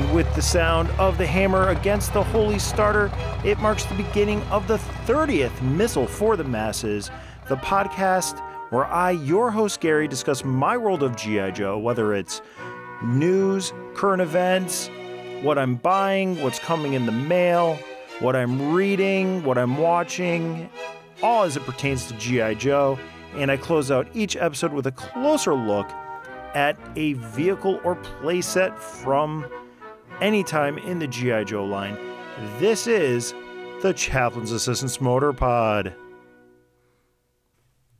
And with the sound of the hammer against the holy starter, it marks the beginning of the 30th Missile for the Masses, the podcast where I, your host Gary, discuss my world of G.I. Joe, whether it's news, current events, what I'm buying, what's coming in the mail, what I'm reading, what I'm watching, all as it pertains to G.I. Joe. And I close out each episode with a closer look at a vehicle or playset from any time in the G.I. Joe line. This is the Chaplain's Assistance Motor Pod.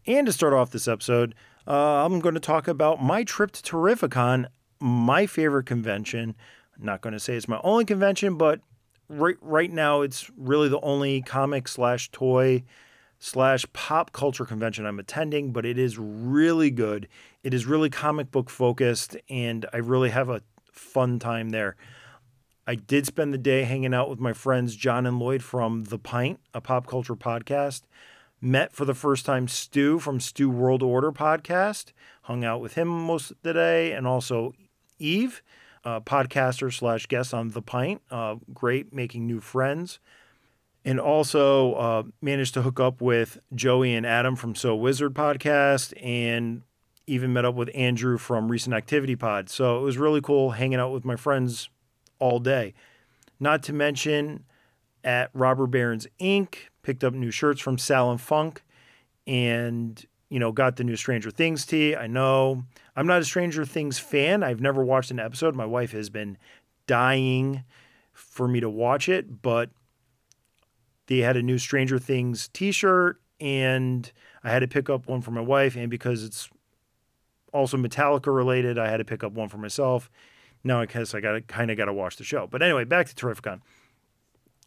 And to start off this episode, uh, I'm going to talk about my trip to Terrificon, my favorite convention. I'm not going to say it's my only convention, but right right now it's really the only comic slash toy slash pop culture convention I'm attending, but it is really good. It is really comic book focused, and I really have a fun time there. I did spend the day hanging out with my friends John and Lloyd from The Pint, a pop culture podcast. Met for the first time Stu from Stu World Order podcast. Hung out with him most of the day, and also Eve, podcaster slash guest on The Pint. Uh, great making new friends. And also uh, managed to hook up with Joey and Adam from So Wizard podcast and even met up with Andrew from Recent Activity Pod. So it was really cool hanging out with my friends all day. Not to mention at Robber Barons Inc., picked up new shirts from Sal and Funk and, you know, got the new Stranger Things tee. I know I'm not a Stranger Things fan. I've never watched an episode. My wife has been dying for me to watch it, but they had a new Stranger Things t-shirt and I had to pick up one for my wife and because it's also Metallica related, I had to pick up one for myself. Now I guess I got kind of got to watch the show. But anyway, back to Terrificon.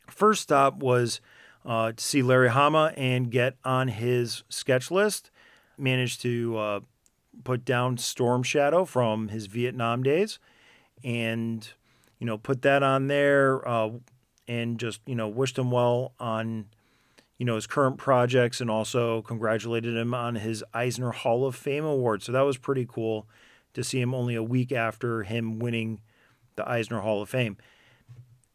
First stop was uh, to see Larry Hama and get on his sketch list. Managed to uh, put down Storm Shadow from his Vietnam days, and you know put that on there. Uh, and just you know wished him well on you know his current projects and also congratulated him on his Eisner Hall of Fame award. So that was pretty cool to see him only a week after him winning the Eisner Hall of Fame.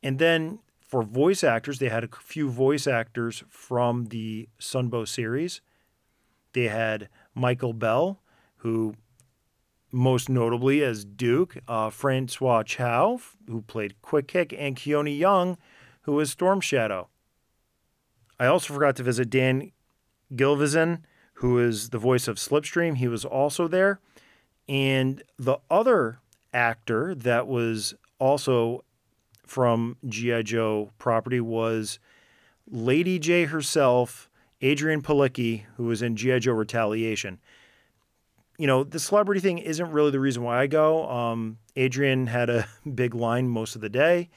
And then for voice actors, they had a few voice actors from the Sunbow series. They had Michael Bell, who most notably as Duke, uh, Francois Chau, who played Quick Kick, and Keone Young, who was Storm Shadow. I also forgot to visit Dan Gilvezan, who is the voice of Slipstream. He was also there. And the other actor that was also from G.I. Joe property was Lady Jaye herself, Adrianne Palicki, who was in G.I. Joe Retaliation. You know, the celebrity thing isn't really the reason why I go. Um, Adrianne had a big line most of the day,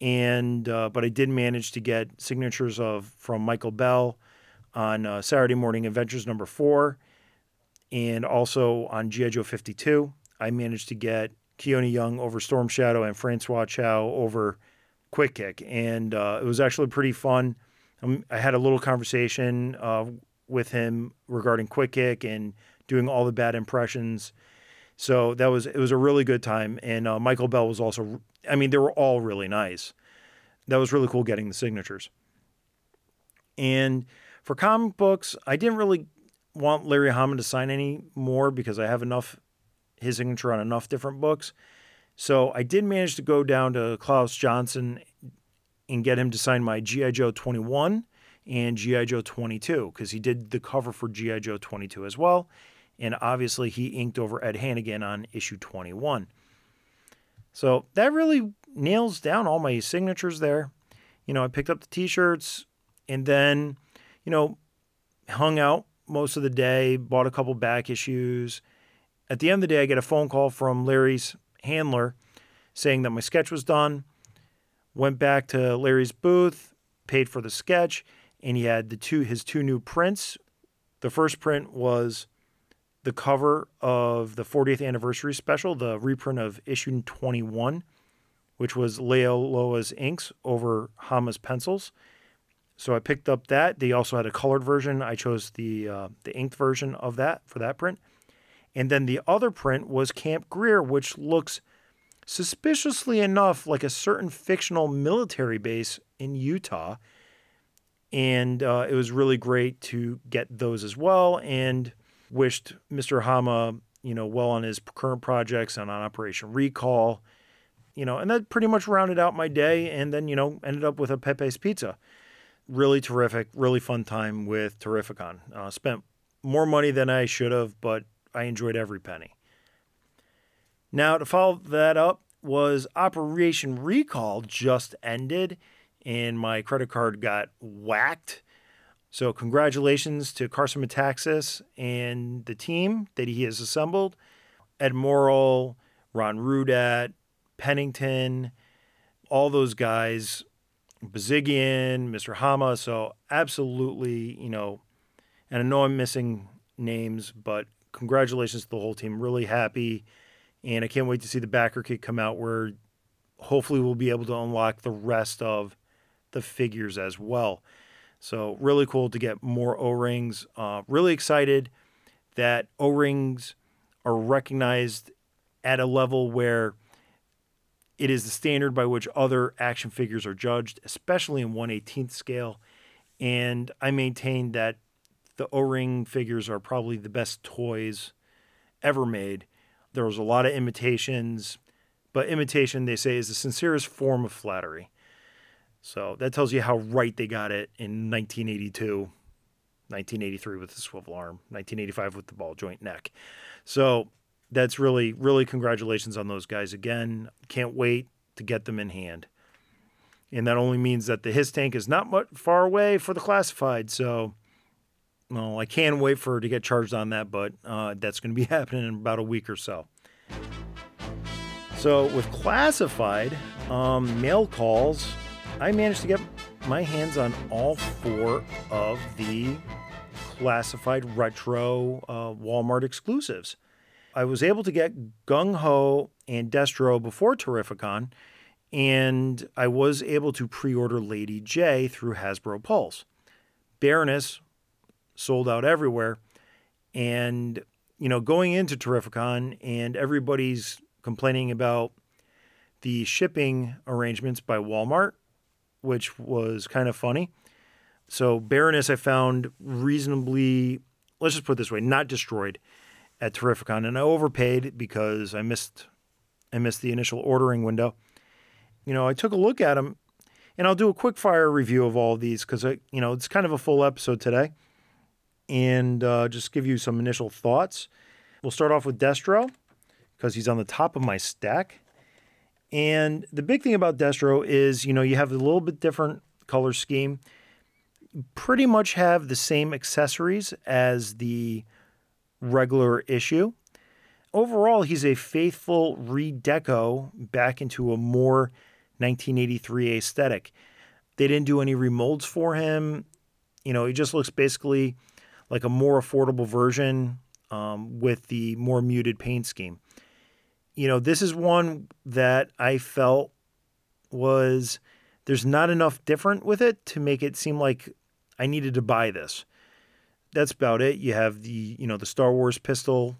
and uh, but I did manage to get signatures of from Michael Bell on uh, Saturday Morning Adventures number four, and also on G.I. Joe 52. I managed to get Keone Young over Storm Shadow and Francois Chau over Quick Kick. And uh, it was actually pretty fun. Um, I had a little conversation uh, with him regarding Quick Kick and doing all the bad impressions. So that was it was a really good time. And uh, Michael Bell was also, I mean, they were all really nice. That was really cool getting the signatures. And for comic books, I didn't really want Larry Hama to sign any more because I have enough his signature on enough different books. So I did manage to go down to Klaus Janson and get him to sign my G.I. Joe 21 and G.I. Joe 22 because he did the cover for G.I. Joe 22 as well. And obviously, he inked over Ed Hannigan on issue 21. So that really nails down all my signatures there. You know, I picked up the t shirts and then, you know, hung out most of the day, bought a couple back issues. At the end of the day, I get a phone call from Larry's handler saying that my sketch was done. Went back to Larry's booth, paid for the sketch, and he had the two his two new prints. The first print was the cover of the 40th anniversary special, the reprint of issue 21, which was Leialoha's inks over Hama's pencils. So I picked up that. They also had a colored version. I chose the uh, the inked version of that for that print. And then the other print was Camp Greer, which looks suspiciously enough, like a certain fictional military base in Utah. And uh, it was really great to get those as well and wished Mr. Hama, you know, well on his current projects and on Operation Recall. You know, and that pretty much rounded out my day and then, you know, ended up with a Pepe's Pizza. Really terrific, really fun time with Terrificon. Uh, spent more money than I should have, but I enjoyed every penny. Now, to follow that up was Operation Recall just ended and my credit card got whacked. So, congratulations to Carson Metaxas and the team that he has assembled Ed Morrill, Ron Rudat, Pennington, all those guys, Bozigian, Mr. Hama. So, absolutely, you know, and I know I'm missing names, but congratulations to the whole team. Really happy. And I can't wait to see the backer kit come out where hopefully we'll be able to unlock the rest of the figures as well. So, really cool to get more O rings. Uh, really excited that O rings are recognized at a level where it is the standard by which other action figures are judged, especially in 118th scale. And I maintain that the O ring figures are probably the best toys ever made. There was a lot of imitations, but imitation, they say, is the sincerest form of flattery. So that tells you how right they got it in 1982, 1983 with the swivel arm, 1985 with the ball joint neck. So that's really, really congratulations on those guys again. Can't wait to get them in hand. And that only means that the HISS tank is not much far away for the classified. So, well, I can't wait for to get charged on that, but uh, that's going to be happening in about a week or so. So, with classified um, mail calls, I managed to get my hands on all four of the classified retro uh, Walmart exclusives. I was able to get Gung Ho and Destro before Terrificon, and I was able to pre order Lady Jaye through Hasbro Pulse. Baroness sold out everywhere. And, you know, going into Terrificon and everybody's complaining about the shipping arrangements by Walmart which was kind of funny. So Baroness I found reasonably, let's just put it this way, not destroyed at Terrificon, and I overpaid because I missed I missed the initial ordering window. You know, I took a look at them, and I'll do a quick fire review of all of these because I, you know, it's kind of a full episode today, and uh, just give you some initial thoughts. We'll start off with Destro because he's on the top of my stack. And the big thing about Destro is, you know, you have a little bit different color scheme. Pretty much have the same accessories as the regular issue. Overall, he's a faithful redeco back into a more 1983 aesthetic. They didn't do any remolds for him. You know, he just looks basically like a more affordable version um, with the more muted paint scheme you know, this is one that I felt was there's not enough different with it to make it seem like I needed to buy this. That's about it. You have the, you know, the Star Wars pistol,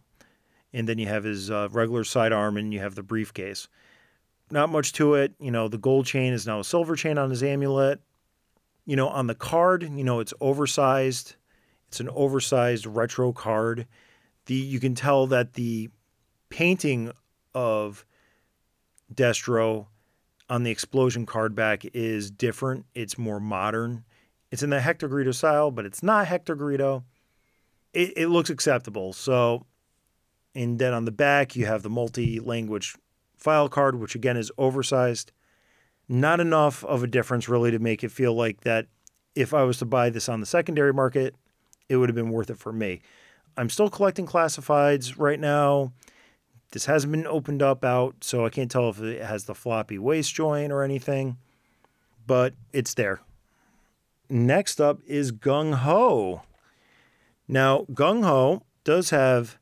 and then you have his uh, regular sidearm, and you have the briefcase. Not much to it. You know, the gold chain is now a silver chain on his amulet. You know, on the card, you know, it's oversized. It's an oversized retro card. The you can tell that the painting of Destro on the explosion card back is different. It's more modern. It's in the Hector Garrido style, but it's not Hector Garrido. It, it looks acceptable. So, and then on the back, you have the multi language file card, which again is oversized. Not enough of a difference really to make it feel like that if I was to buy this on the secondary market, it would have been worth it for me. I'm still collecting classifieds right now. This hasn't been opened up out, so I can't tell if it has the floppy waist joint or anything, but it's there. Next up is Gung Ho. Now, Gung Ho does have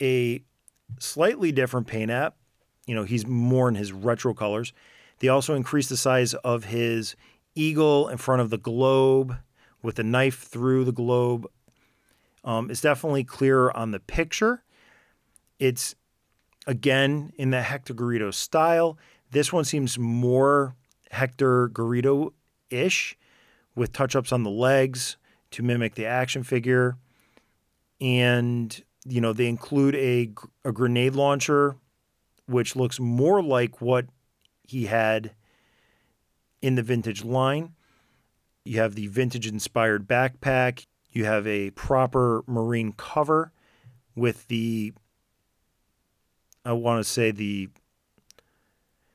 a slightly different paint app. You know, he's more in his retro colors. They also increased the size of his eagle in front of the globe with the knife through the globe. Um, it's definitely clearer on the picture it's again in the Hector Garrido style. This one seems more Hector Garrido ish with touch ups on the legs to mimic the action figure. And, you know, they include a, a grenade launcher, which looks more like what he had in the vintage line. You have the vintage inspired backpack. You have a proper marine cover with the, I want to say the,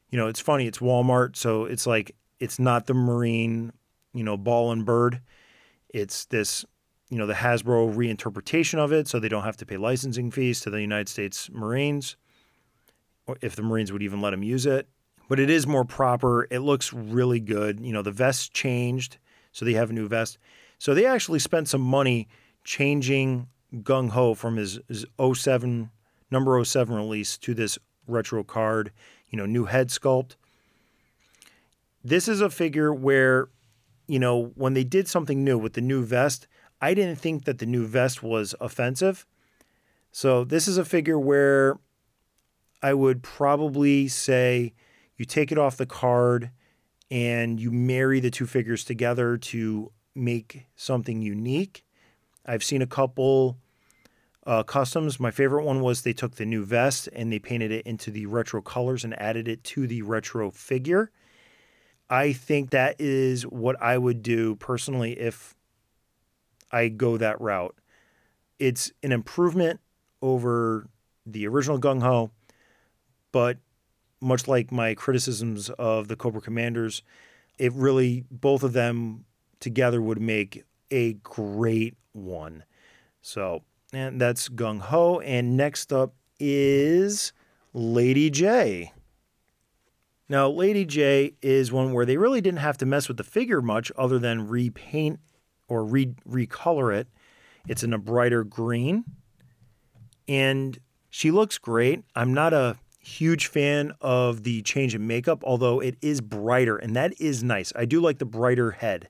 you know, it's funny, it's Walmart. So it's like, it's not the marine, you know, ball and bird. It's this, you know, the Hasbro reinterpretation of it. So they don't have to pay licensing fees to the United States Marines, or if the Marines would even let them use it. But it is more proper. It looks really good. You know, the vest changed. So they have a new vest. So they actually spent some money changing Gung Ho from his, his 07 number 07 release to this retro card, you know, new head sculpt. This is a figure where, you know, when they did something new with the new vest, I didn't think that the new vest was offensive. So this is a figure where I would probably say you take it off the card and you marry the two figures together to make something unique. I've seen a couple uh, customs. My favorite one was they took the new vest and they painted it into the retro colors and added it to the retro figure. I think that is what I would do personally if I go that route. It's an improvement over the original Gung Ho, but much like my criticisms of the Cobra Commanders, it really, both of them together would make a great one. So, and that's Gung Ho. And next up is Lady Jaye. Now, Lady Jaye is one where they really didn't have to mess with the figure much other than repaint or re- recolor it. It's in a brighter green. And she looks great. I'm not a huge fan of the change in makeup, although it is brighter, and that is nice. I do like the brighter head.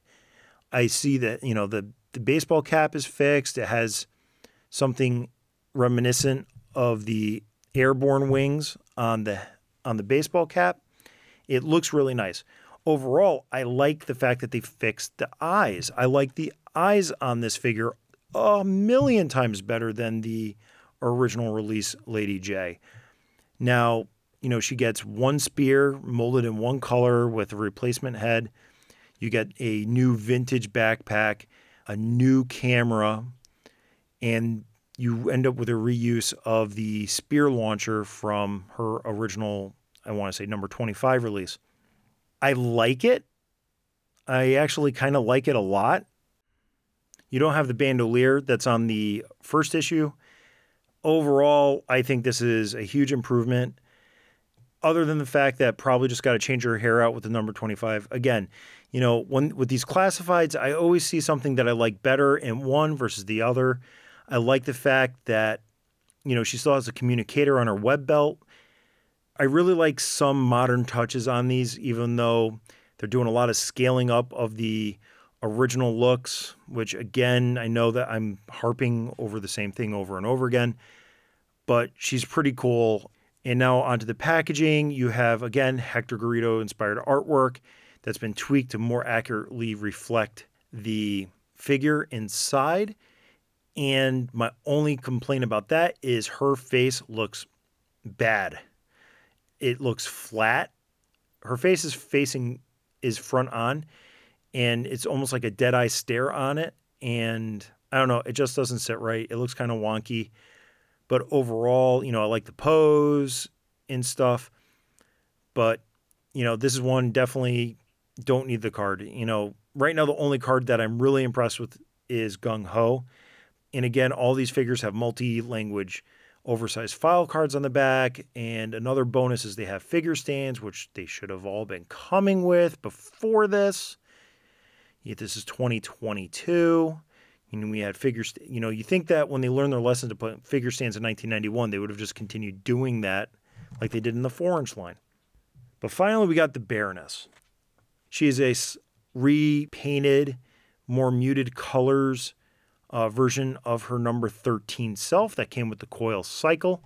I see that you know the the baseball cap is fixed. It has something reminiscent of the airborne wings on the on the baseball cap. It looks really nice. Overall, I like the fact that they fixed the eyes. I like the eyes on this figure a million times better than the original release Lady Jaye. Now, you know, she gets one spear molded in one color with a replacement head. You get a new vintage backpack, a new camera, and you end up with a reuse of the spear launcher from her original, I want to say, number 25 release. I like it. I actually kind of like it a lot. You don't have the bandolier that's on the first issue. Overall, I think this is a huge improvement other than the fact that probably just got to change her hair out with the number 25. Again, you know, when with these classifieds, I always see something that I like better in one versus the other. I like the fact that, you know, she still has a communicator on her web belt. I really like some modern touches on these, even though they're doing a lot of scaling up of the original looks, which again, I know that I'm harping over the same thing over and over again, but she's pretty cool. And now onto the packaging, you have again Hector Garrido inspired artwork that's been tweaked to more accurately reflect the figure inside. And my only complaint about that is her face looks bad. It looks flat. Her face is facing is front on and it's almost like a dead eye stare on it and I don't know, it just doesn't sit right. It looks kind of wonky. But overall, you know, I like the pose and stuff. But, you know, this is one definitely don't need the card. You know, right now, the only card that I'm really impressed with is Gung Ho. And again, all these figures have multi language oversized file cards on the back. And another bonus is they have figure stands, which they should have all been coming with before this. Yet this is 2022. And we had figures. You know, you think that when they learned their lesson to put figure stands in 1991, they would have just continued doing that like they did in the four inch line. But finally, we got the Baroness. She is a repainted, more muted colors uh, version of her number 13 self that came with the coil cycle.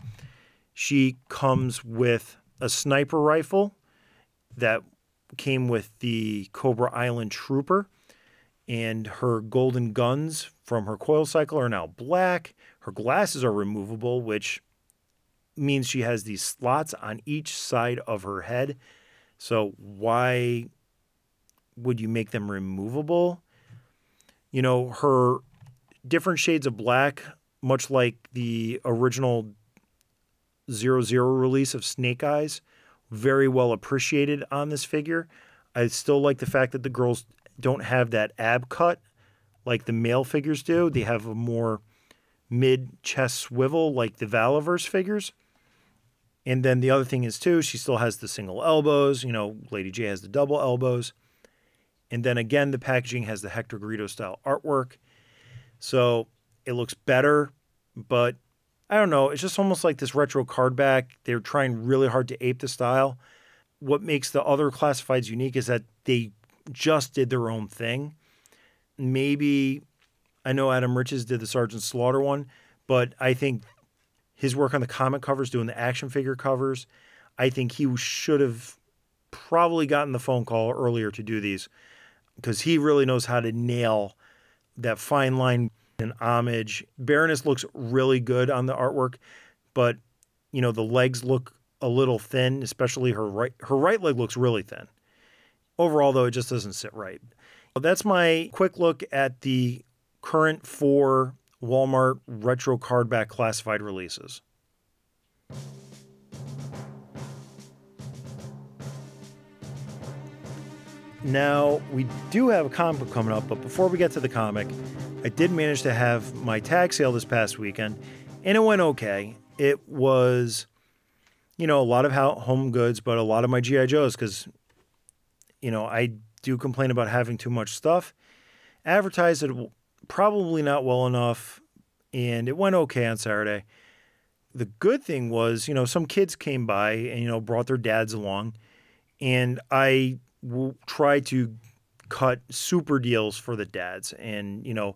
She comes with a sniper rifle that came with the Cobra Island Trooper, and her golden guns from her coil cycle are now black. Her glasses are removable, which means she has these slots on each side of her head. So, why would you make them removable? You know, her different shades of black, much like the original Zero Zero release of Snake Eyes, very well appreciated on this figure. I still like the fact that the girls don't have that ab cut like the male figures do. They have a more mid chest swivel like the Valaverse figures. And then the other thing is too, she still has the single elbows. You know, Lady Jaye has the double elbows. And then again, the packaging has the Hector Garrido style artwork. So it looks better, but I don't know. It's just almost like this retro card back. They're trying really hard to ape the style. What makes the other classifieds unique is that they just did their own thing. Maybe I know Adam Riches did the Sergeant Slaughter one, but I think his work on the comic covers, doing the action figure covers, I think he should have probably gotten the phone call earlier to do these because he really knows how to nail that fine line and homage. Baroness looks really good on the artwork, but you know the legs look a little thin, especially her right her right leg looks really thin. Overall, though, it just doesn't sit right. That's my quick look at the current four Walmart retro cardback classified releases. Now, we do have a comic book coming up, but before we get to the comic, I did manage to have my tag sale this past weekend, and it went okay. It was, you know, a lot of home goods, but a lot of my G.I. Joes because, you know, I do complain about having too much stuff. Advertised it probably not well enough, and it went okay on Saturday. The good thing was, you know, some kids came by and, you know, brought their dads along, and I w- tried to cut super deals for the dads and, you know,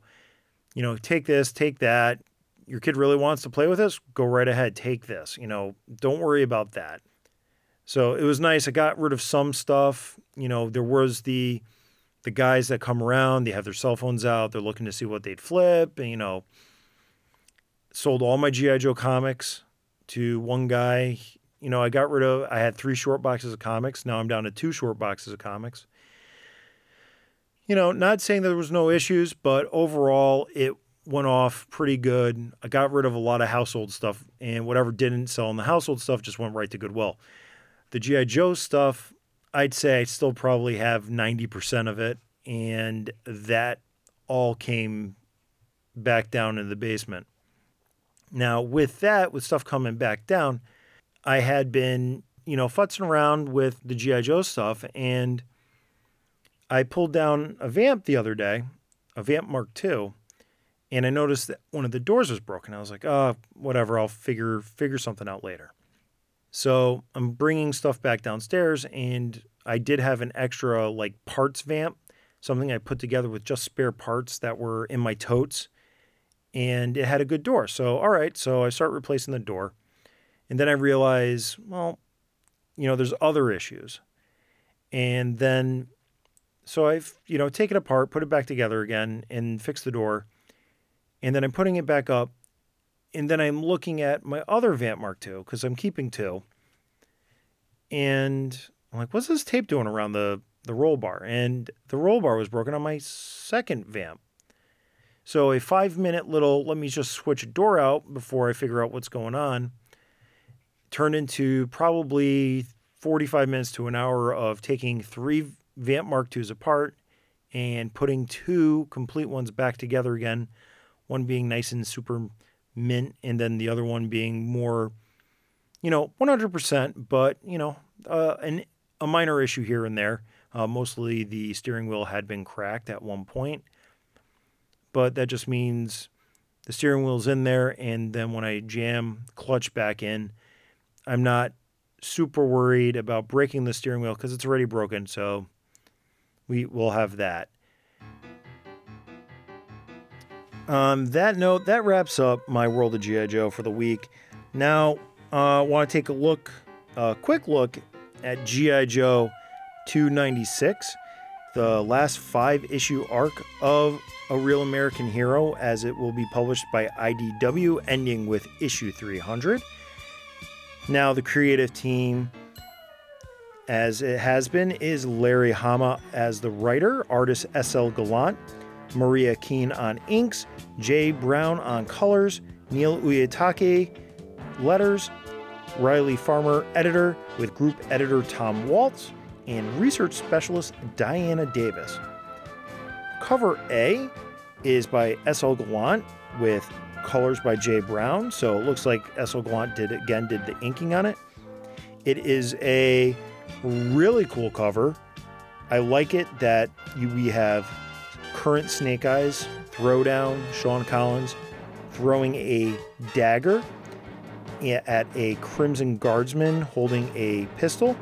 you know, take this, take that. Your kid really wants to play with this, go right ahead, take this. You know, don't worry about that. So it was nice. I got rid of some stuff. You know, there was the the guys that come around, they have their cell phones out, they're looking to see what they'd flip, and you know, sold all my GI Joe comics to one guy. You know, I got rid of I had 3 short boxes of comics. Now I'm down to 2 short boxes of comics you know, not saying there was no issues, but overall it went off pretty good. I got rid of a lot of household stuff, and whatever didn't sell in the household stuff just went right to Goodwill. The G.I. Joe stuff, I'd say I still probably have 90% of it, and that all came back down in the basement. Now, with that, with stuff coming back down, I had been, you know, futzing around with the G.I. Joe stuff, and I pulled down a Vamp the other day, a Vamp Mark II, and I noticed that one of the doors was broken. I was like, oh, whatever, I'll figure figure something out later. So I'm bringing stuff back downstairs, and I did have an extra like parts vamp, something I put together with just spare parts that were in my totes, and it had a good door. So all right, so I start replacing the door, and then I realize, well, you know, there's other issues, and then so I've, you know, taken it apart, put it back together again, and fixed the door. And then I'm putting it back up. And then I'm looking at my other Vamp Mark II because I'm keeping two. And I'm like, what's this tape doing around the, the roll bar? And the roll bar was broken on my second Vamp. So a five minute little, let me just switch a door out before I figure out what's going on, turned into probably 45 minutes to an hour of taking three Vamp Mark IIs apart and putting two complete ones back together again, one being nice and super mint, and then the other one being more, you know, 100%, but, you know, uh, an, a minor issue here and there. Uh, mostly the steering wheel had been cracked at one point, but that just means the steering wheel's in there, and then when I jam clutch back in, I'm not super worried about breaking the steering wheel because it's already broken. So we will have that. On that note, that wraps up my World of G.I. Joe for the week. Now, uh, want to take a look, a quick look at G.I. Joe 296, the last five issue arc of A Real American Hero, as it will be published by IDW, ending with issue 300. Now, the creative team, as it has been, is Larry Hama as the writer, artist S.L. Gallant, Maria Keane on inks, Jay Brown on colors, Neil Uyetake letters, Riley Farmer editor with group editor Tom Waltz, and research specialist Diana Davis. Cover A is by S.L. Gallant with colors by Jay Brown, so it looks like S.L. Gallant did again did the inking on it. It is a really cool cover. I like it that you, we have current Snake Eyes throwdown, Sean Collins throwing a dagger at a Crimson Guardsman holding a pistol.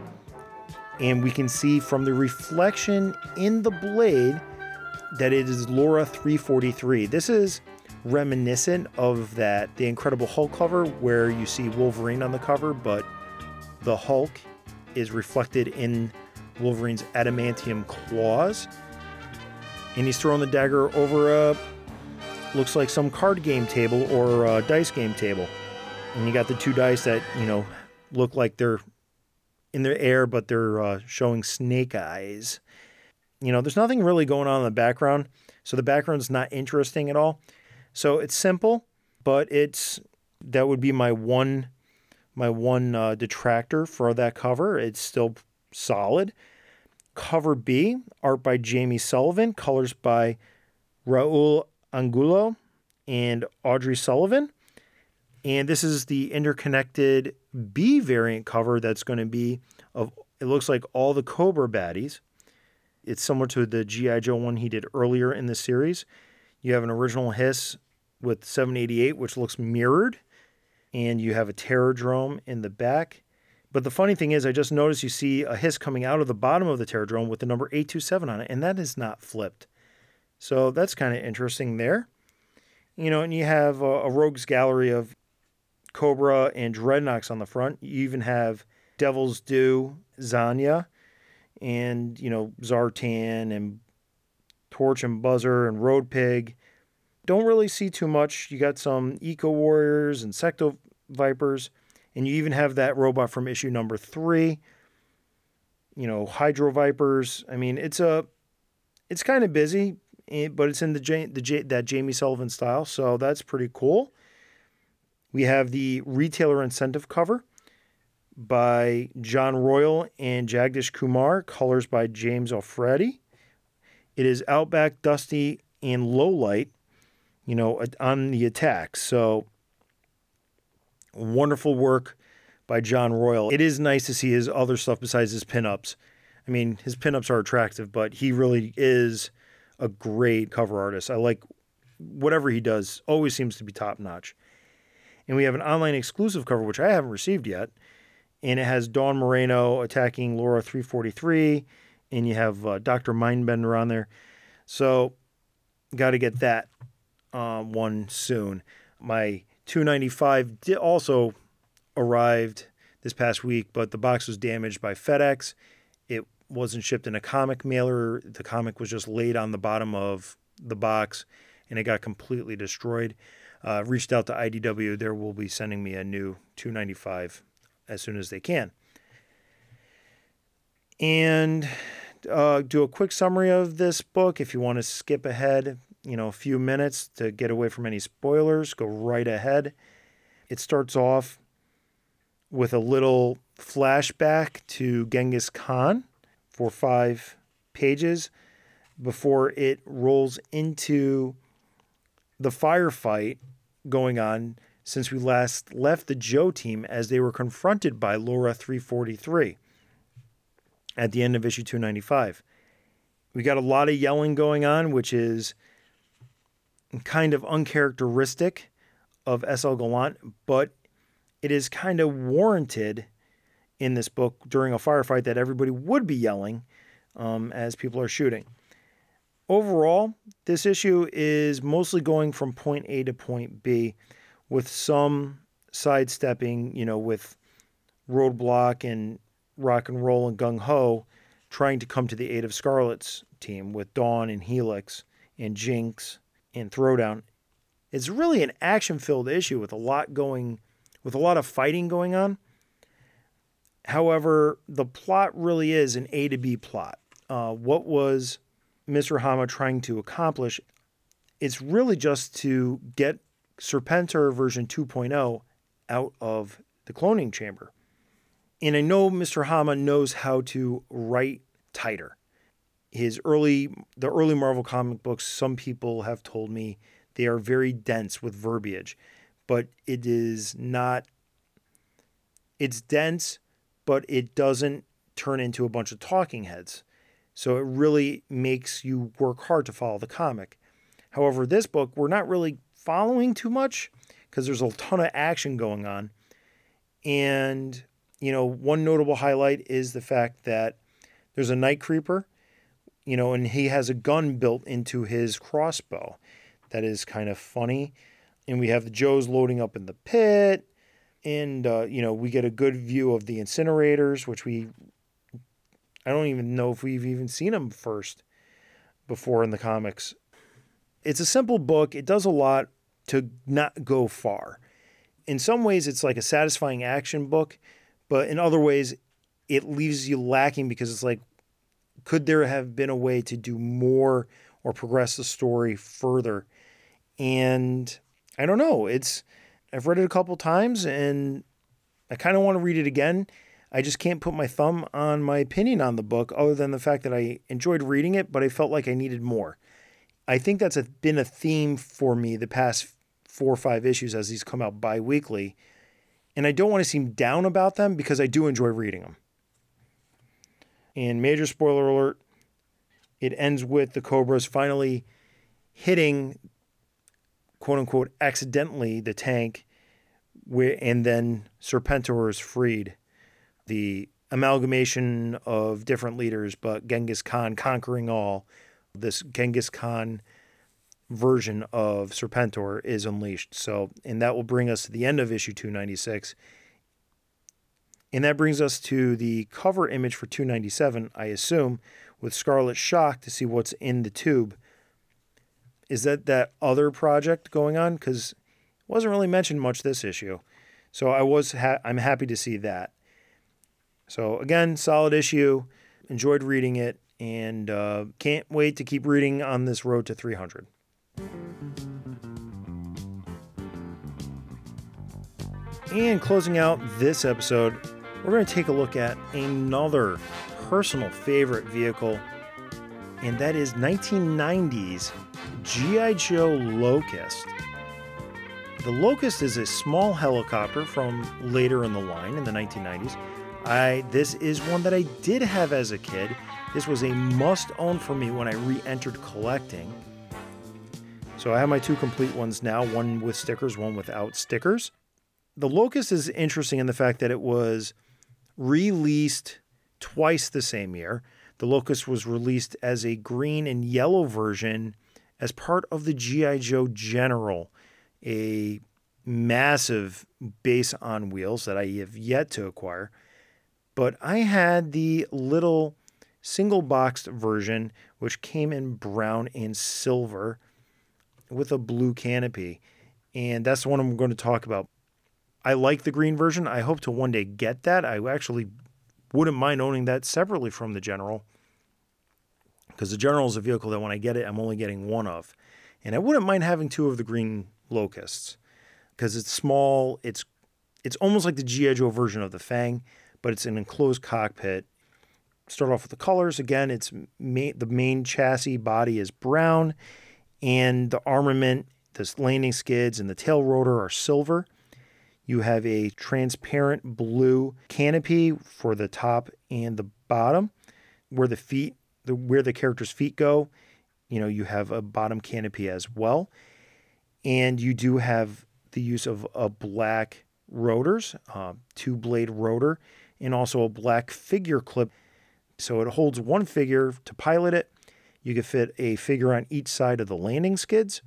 And we can see from the reflection in the blade that it is Laura 343. This is reminiscent of that the Incredible Hulk cover where you see Wolverine on the cover, but the Hulk is reflected in Wolverine's adamantium claws. And he's throwing the dagger over a looks like some card game table or a dice game table. And you got the two dice that, you know, look like they're in the air, but they're uh, showing snake eyes. You know, there's nothing really going on in the background. So the background's not interesting at all. So it's simple, but it's that would be my one my one uh, detractor for that cover. It's still solid. Cover B, art by Jamie Sullivan, colors by Raul Angulo and Audrey Sullivan. And this is the interconnected B variant cover that's going to be of it looks like all the Cobra baddies. It's similar to the G.I. Joe one he did earlier in the series. You have an original hiss with 788, which looks mirrored, and you have a Terrordrome in the back. But the funny thing is, I just noticed you see a hiss coming out of the bottom of the Terrordrome with the number 827 on it, and that is not flipped. So that's kind of interesting there. You know, and you have a, a rogues gallery of Cobra and Dreadnoks on the front. You even have Devil's Due, Zanya, and, you know, Zartan and Torch and Buzzer and Road Pig. Don't really see too much. You got some Eco Warriors and Secto Vipers, and you even have that robot from issue number three. You know, Hydro Vipers. I mean, it's a, it's kind of busy, eh, but it's in the, the that Jamie Sullivan style, so that's pretty cool. We have the retailer incentive cover by John Royal and Jagdish Kumar, colors by James Alfredi. It is Outback, Dusty, and Low Light, you know, on the attack. So wonderful work by John Royal. It is nice to see his other stuff besides his pinups. I mean, his pinups are attractive, but he really is a great cover artist. I like whatever he does, always seems to be top notch. And we have an online exclusive cover, which I haven't received yet. And it has Dawn Moreno attacking Laura 343. And you have uh, Dr. Mindbender on there. So, got to get that uh, one soon. My 295 did also arrived this past week, but the box was damaged by FedEx. It wasn't shipped in a comic mailer. The comic was just laid on the bottom of the box and it got completely destroyed uh, reached out to IDW. They will be sending me a new 295 as soon as they can. And uh, do a quick summary of this book. If you want to skip ahead, you know, a few minutes to get away from any spoilers, go right ahead. It starts off with a little flashback to Genghis Khan for five pages before it rolls into the firefight going on since we last left the Joe team as they were confronted by Laura 343 at the end of issue 295. We got a lot of yelling going on, which is kind of uncharacteristic of S.L. Gallant, but it is kind of warranted in this book during a firefight that everybody would be yelling um, as people are shooting. Overall, this issue is mostly going from point A to point B with some sidestepping, you know, with Roadblock and Rock and Roll and Gung Ho trying to come to the aid of Scarlet's team with Dawn and Helix and Jinx and Throwdown. It's really an action filled issue with a lot going, with a lot of fighting going on. However, the plot really is an A to B plot. Uh, what was Mr. Hama trying to accomplish? It's really just to get Serpentor version 2.0 out of the cloning chamber. And I know Mr. Hama knows how to write tighter. His early the early Marvel comic books, some people have told me they are very dense with verbiage, but it is not it's dense, but it doesn't turn into a bunch of talking heads. So it really makes you work hard to follow the comic. However, this book, we're not really following too much because there's a ton of action going on. And, you know, one notable highlight is the fact that there's a night creeper, you know, and he has a gun built into his crossbow. That is kind of funny. And we have the Joes loading up in the pit. And, uh, you know, we get a good view of the incinerators, which we, I don't even know if we've even seen them first before in the comics. It's a simple book. It does a lot to not go far. In some ways, it's like a satisfying action book, but in other ways, it leaves you lacking because it's like, could there have been a way to do more or progress the story further? And I don't know. It's I've read it a couple times and I kind of want to read it again. I just can't put my thumb on my opinion on the book other than the fact that I enjoyed reading it, but I felt like I needed more. I think that's a, been a theme for me the past four or five issues as these come out bi weekly. And I don't want to seem down about them because I do enjoy reading them. And major spoiler alert it ends with the Cobras finally hitting, quote unquote, accidentally the tank, and then Serpentor is freed. The amalgamation of different leaders, but Genghis Khan conquering all. This Genghis Khan version of Serpentor is unleashed. So, and that will bring us to the end of issue 296. And that brings us to the cover image for 297, I assume, with Scarlet shocked to see what's in the tube. Is that that other project going on? Because it wasn't really mentioned much this issue. So I was ha- I'm happy to see that. So again, solid issue. Enjoyed reading it and uh, can't wait to keep reading on this road to 300. And closing out this episode, we're going to take a look at another personal favorite vehicle, and that is 1990's G.I. Joe Locust. The Locust is a small helicopter from later in the line in the 1990s. I this is one that I did have as a kid. This was a must own for me when I re-entered collecting. So I have my two complete ones now, one with stickers, one without stickers. The Locust is interesting in the fact that it was released twice the same year. The Locust was released as a green and yellow version as part of the G.I. Joe General, a massive base on wheels that I have yet to acquire. But I had the little single boxed version, which came in brown and silver with a blue canopy. And that's the one I'm going to talk about. I like the green version. I hope to one day get that. I actually wouldn't mind owning that separately from the General. Because the General is a vehicle that when I get it, I'm only getting one of. And I wouldn't mind having two of the green Locusts. Because it's small, it's it's almost like the G.I. Joe version of the Fang, but it's an enclosed cockpit. Start off with the colors. Again, it's ma- the main chassis body is brown and the armament, the landing skids, and the tail rotor are silver. You have a transparent blue canopy for the top and the bottom, where the feet, the, where the character's feet go. You know, you have a bottom canopy as well, and you do have the use of a black rotors, uh, two blade rotor, and also a black figure clip. So it holds one figure to pilot it you could fit a figure on each side of the landing skids.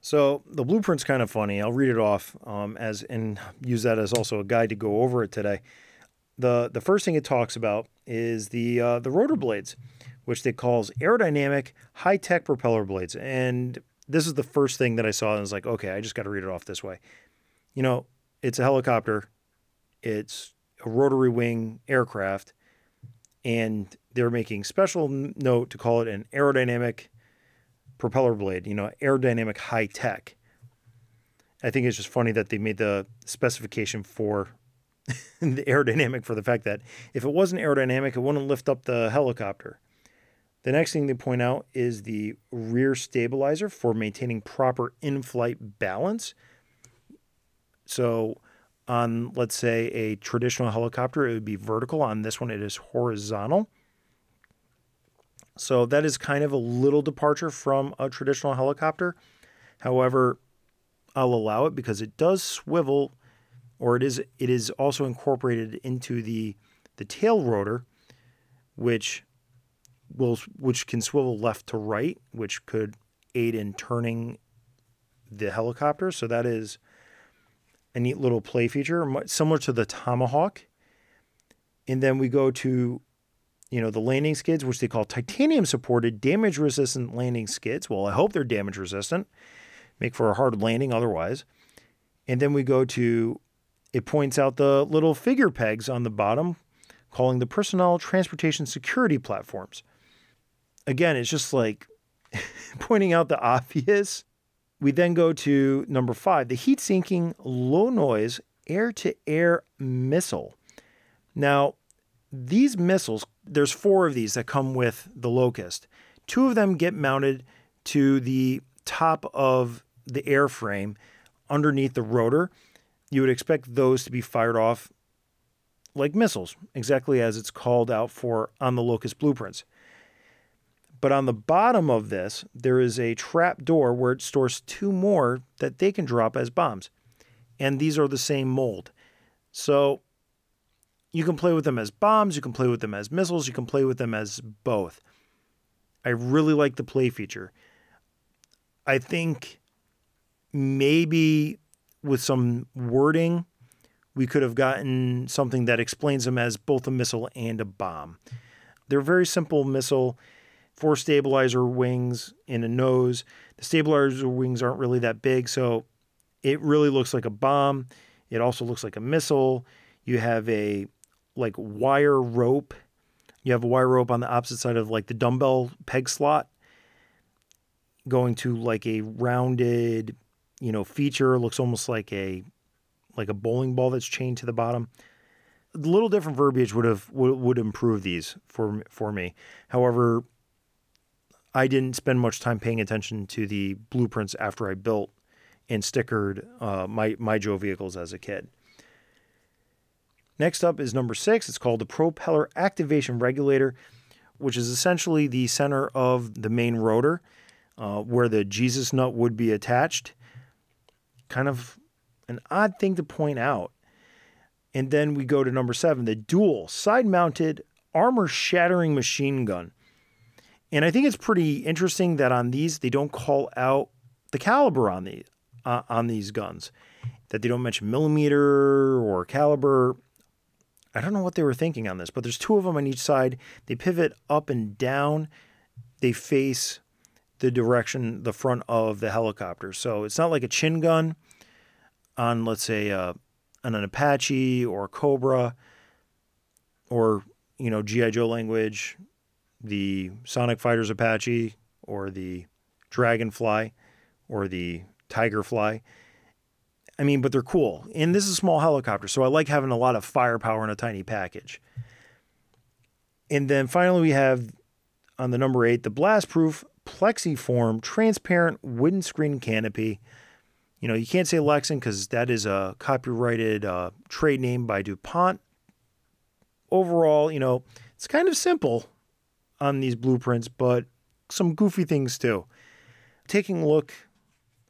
So the blueprint's kind of funny. I'll read it off um, as and use that as also a guide to go over it today. the The first thing it talks about is the uh, the rotor blades, which they calls aerodynamic high tech propeller blades. And this is the first thing that I saw and I was like, okay, I just got to read it off this way. You know, it's a helicopter, it's a rotary wing aircraft, and they're making special note to call it an aerodynamic propeller blade, you know, aerodynamic high tech. I think it's just funny that they made the specification for the aerodynamic for the fact that if it wasn't aerodynamic, it wouldn't lift up the helicopter. The next thing they point out is the rear stabilizer for maintaining proper in flight balance. So, on let's say a traditional helicopter, it would be vertical. On this one, it is horizontal. So that is kind of a little departure from a traditional helicopter. However, I'll allow it because it does swivel or it is it is also incorporated into the the tail rotor which will which can swivel left to right, which could aid in turning the helicopter. So that is a neat little play feature similar to the Tomahawk. And then we go to you know, the landing skids, which they call titanium supported damage resistant landing skids. Well, I hope they're damage resistant, make for a hard landing otherwise. And then we go to, it points out the little figure pegs on the bottom, calling the personnel transportation security platforms. Again, it's just like pointing out the obvious. We then go to number five, the heat sinking low noise air to air missile. Now, these missiles, there's four of these that come with the Locust. Two of them get mounted to the top of the airframe underneath the rotor. You would expect those to be fired off like missiles, exactly as it's called out for on the Locust blueprints. But on the bottom of this, there is a trap door where it stores two more that they can drop as bombs. And these are the same mold. So you can play with them as bombs, you can play with them as missiles, you can play with them as both. I really like the play feature. I think maybe with some wording, we could have gotten something that explains them as both a missile and a bomb. They're very simple missile, four stabilizer wings in a nose. The stabilizer wings aren't really that big, so it really looks like a bomb. It also looks like a missile. You have a like wire rope. You have a wire rope on the opposite side of like the dumbbell peg slot going to like a rounded, you know, feature looks almost like a like a bowling ball that's chained to the bottom. A little different verbiage would have would, would improve these for for me. However, I didn't spend much time paying attention to the blueprints after I built and stickered uh, my my Joe vehicles as a kid. Next up is number six. It's called the propeller activation regulator, which is essentially the center of the main rotor uh, where the Jesus nut would be attached. Kind of an odd thing to point out. And then we go to number seven, the dual side mounted armor shattering machine gun. And I think it's pretty interesting that on these, they don't call out the caliber on, the, uh, on these guns, that they don't mention millimeter or caliber. I don't know what they were thinking on this, but there's two of them on each side. They pivot up and down. They face the direction, the front of the helicopter. So it's not like a chin gun on, let's say, uh, on an Apache or a Cobra or, you know, G.I. Joe language, the Sonic Fighters Apache or the Dragonfly or the Tigerfly. I mean, but they're cool. And this is a small helicopter, so I like having a lot of firepower in a tiny package. And then finally, we have on the number eight the blast proof plexiform transparent wooden screen canopy. You know, you can't say Lexan because that is a copyrighted uh, trade name by DuPont. Overall, you know, it's kind of simple on these blueprints, but some goofy things too. Taking a look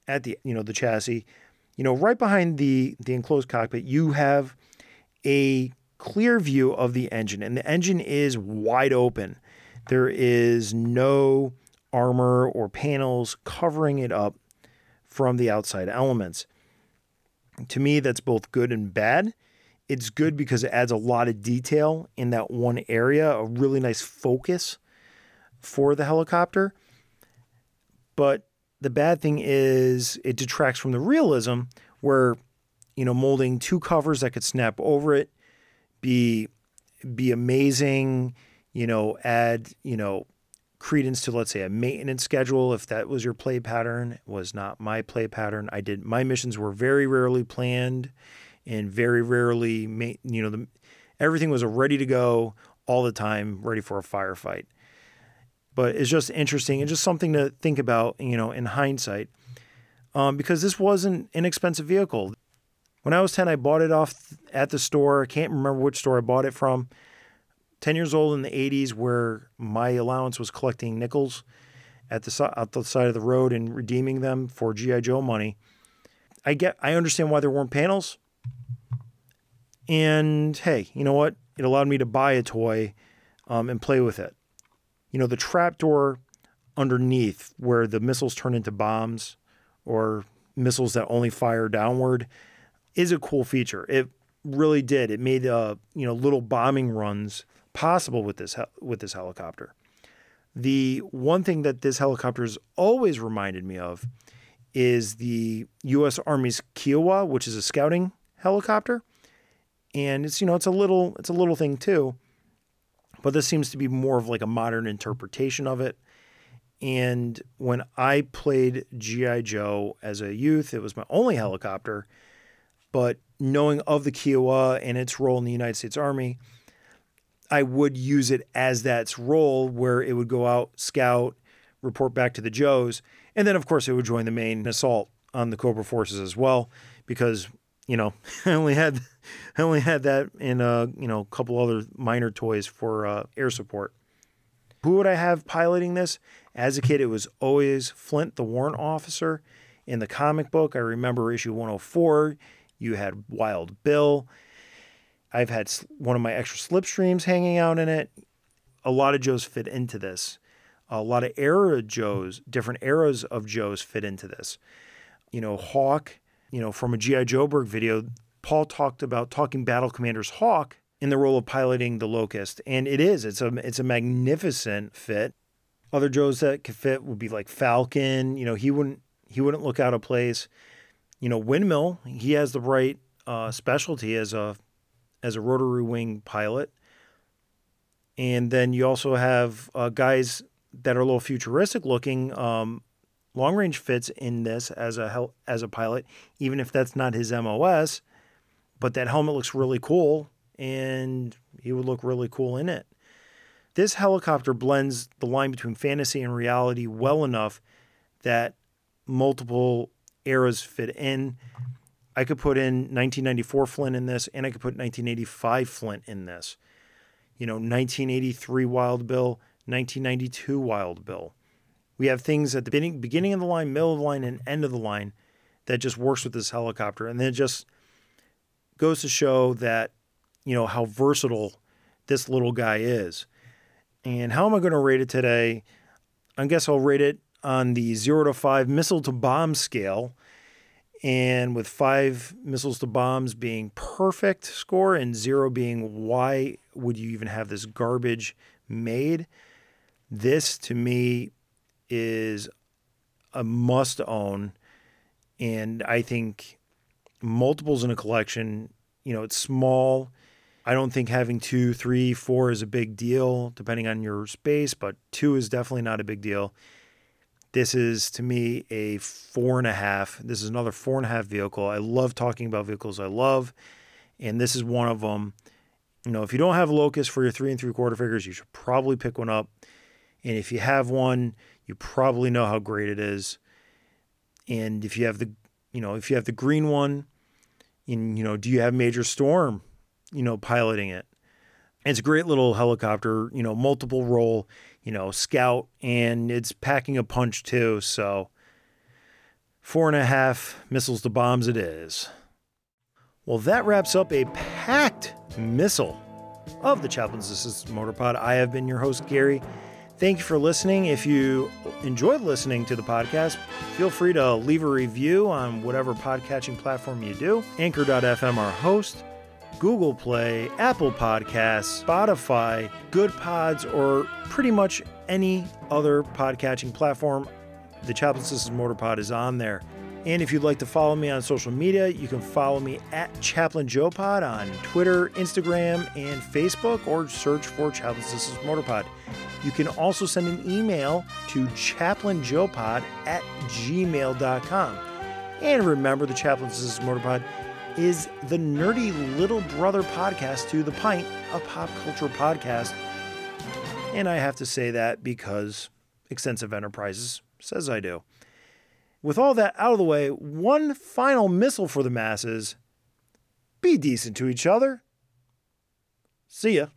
at the, you know, the chassis, you know, right behind the the enclosed cockpit, you have a clear view of the engine, and the engine is wide open. There is no armor or panels covering it up from the outside elements. To me, that's both good and bad. It's good because it adds a lot of detail in that one area, a really nice focus for the helicopter. But the bad thing is it detracts from the realism where, you know, molding two covers that could snap over it, be be amazing, you know, add, you know, credence to let's say a maintenance schedule. If that was your play pattern was not my play pattern. I did my missions were very rarely planned and very rarely you know the everything was ready to go all the time ready for a firefight but it's just interesting and just something to think about you know in hindsight um, because this was an inexpensive vehicle when i was 10 i bought it off at the store i can't remember which store i bought it from 10 years old in the 80s where my allowance was collecting nickels at the, at the side of the road and redeeming them for GI Joe money. I get I understand why there weren't panels. And hey, you know what? It allowed me to buy a toy um, and play with it. You know, the trapdoor underneath where the missiles turn into bombs or missiles that only fire downward is a cool feature. It really did. It made uh, you know little bombing runs possible with this with this helicopter. The one thing that this helicopter has always reminded me of is the U.S. Army's Kiowa, which is a scouting helicopter, and it's you know it's a little it's a little thing too, but this seems to be more of like a modern interpretation of it. And when I played GI Joe as a youth, it was my only helicopter, but knowing of the Kiowa and its role in the United States Army, I would use it as that's role where it would go out, scout, report back to the Joes, and then of course it would join the main assault on the Cobra forces as well, because you know I only had I only had that in a you know a couple other minor toys for uh, air support. Who would I have piloting this? As a kid, it was always Flint, the warrant officer. In the comic book, I remember issue 104. You had Wild Bill. I've had one of my extra slipstreams hanging out in it. A lot of Joes fit into this. A lot of era Joes, different eras of Joes fit into this. You know, Hawk, you know, from a G.I. Joeberg video, Paul talked about talking Battle Commander's Hawk in the role of piloting the Locust. And it is, it's a it's a magnificent fit. Other Joes that could fit would be like Falcon. You know, he wouldn't he wouldn't look out of place. You know, Windmill, he has the right uh, specialty as a as a rotary wing pilot. And then you also have uh, guys that are a little futuristic looking. Um, long range fits in this as a hel- as a pilot, even if that's not his MOS. But that helmet looks really cool, and he would look really cool in it. This helicopter blends the line between fantasy and reality well enough that multiple eras fit in. I could put in 1994 Flint in this, and I could put 1985 Flint in this. You know, 1983 Wild Bill, 1992 Wild Bill. We have things at the beginning of the line, middle of the line, and end of the line that just works with this helicopter. And then it just goes to show that, you know, how versatile this little guy is. And how am I going to rate it today? I guess I'll rate it on the zero to five missile to bomb scale and with five missiles to bombs being perfect score and zero being why would you even have this garbage made? This to me is a must own. And I think multiples in a collection, you know, it's small. I don't think having two, three, four is a big deal, depending on your space, but two is definitely not a big deal. This is to me a four and a half. This is another four and a half vehicle. I love talking about vehicles I love, and this is one of them. You know, if you don't have Locust for your three and three quarter figures, you should probably pick one up. And if you have one, you probably know how great it is. And if you have the, you know, if you have the green one, and you know, do you have Major Storm, you know, piloting it? It's a great little helicopter, you know, multiple role you know, scout, and it's packing a punch too. So, four and a half missiles to bombs it is. Well, that wraps up a packed missile of the Chaplain's Assistant Motor Pod. I have been your host, Gary. Thank you for listening. If you enjoyed listening to the podcast, feel free to leave a review on whatever podcatching platform you do. Anchor.fm, our host, Google Play, Apple Podcasts, Spotify, Goodpods, or pretty much any other podcatching platform. The Chaplain's Assistant Motor Pod is on there. And if you'd like to follow me on social media, you can follow me at Chaplain Joe Pod on Twitter, Instagram, and Facebook, or search for Chaplain's Assistant Motorpod. You can also send an email to chaplainjoepod at gmail.com. And remember, the Chaplain's Assistant Motorpod is the nerdy little brother podcast to The Pint, a pop culture podcast. And I have to say that because Extensive Enterprises says I do. With all that out of the way, one final missile for the masses be decent to each other. See ya.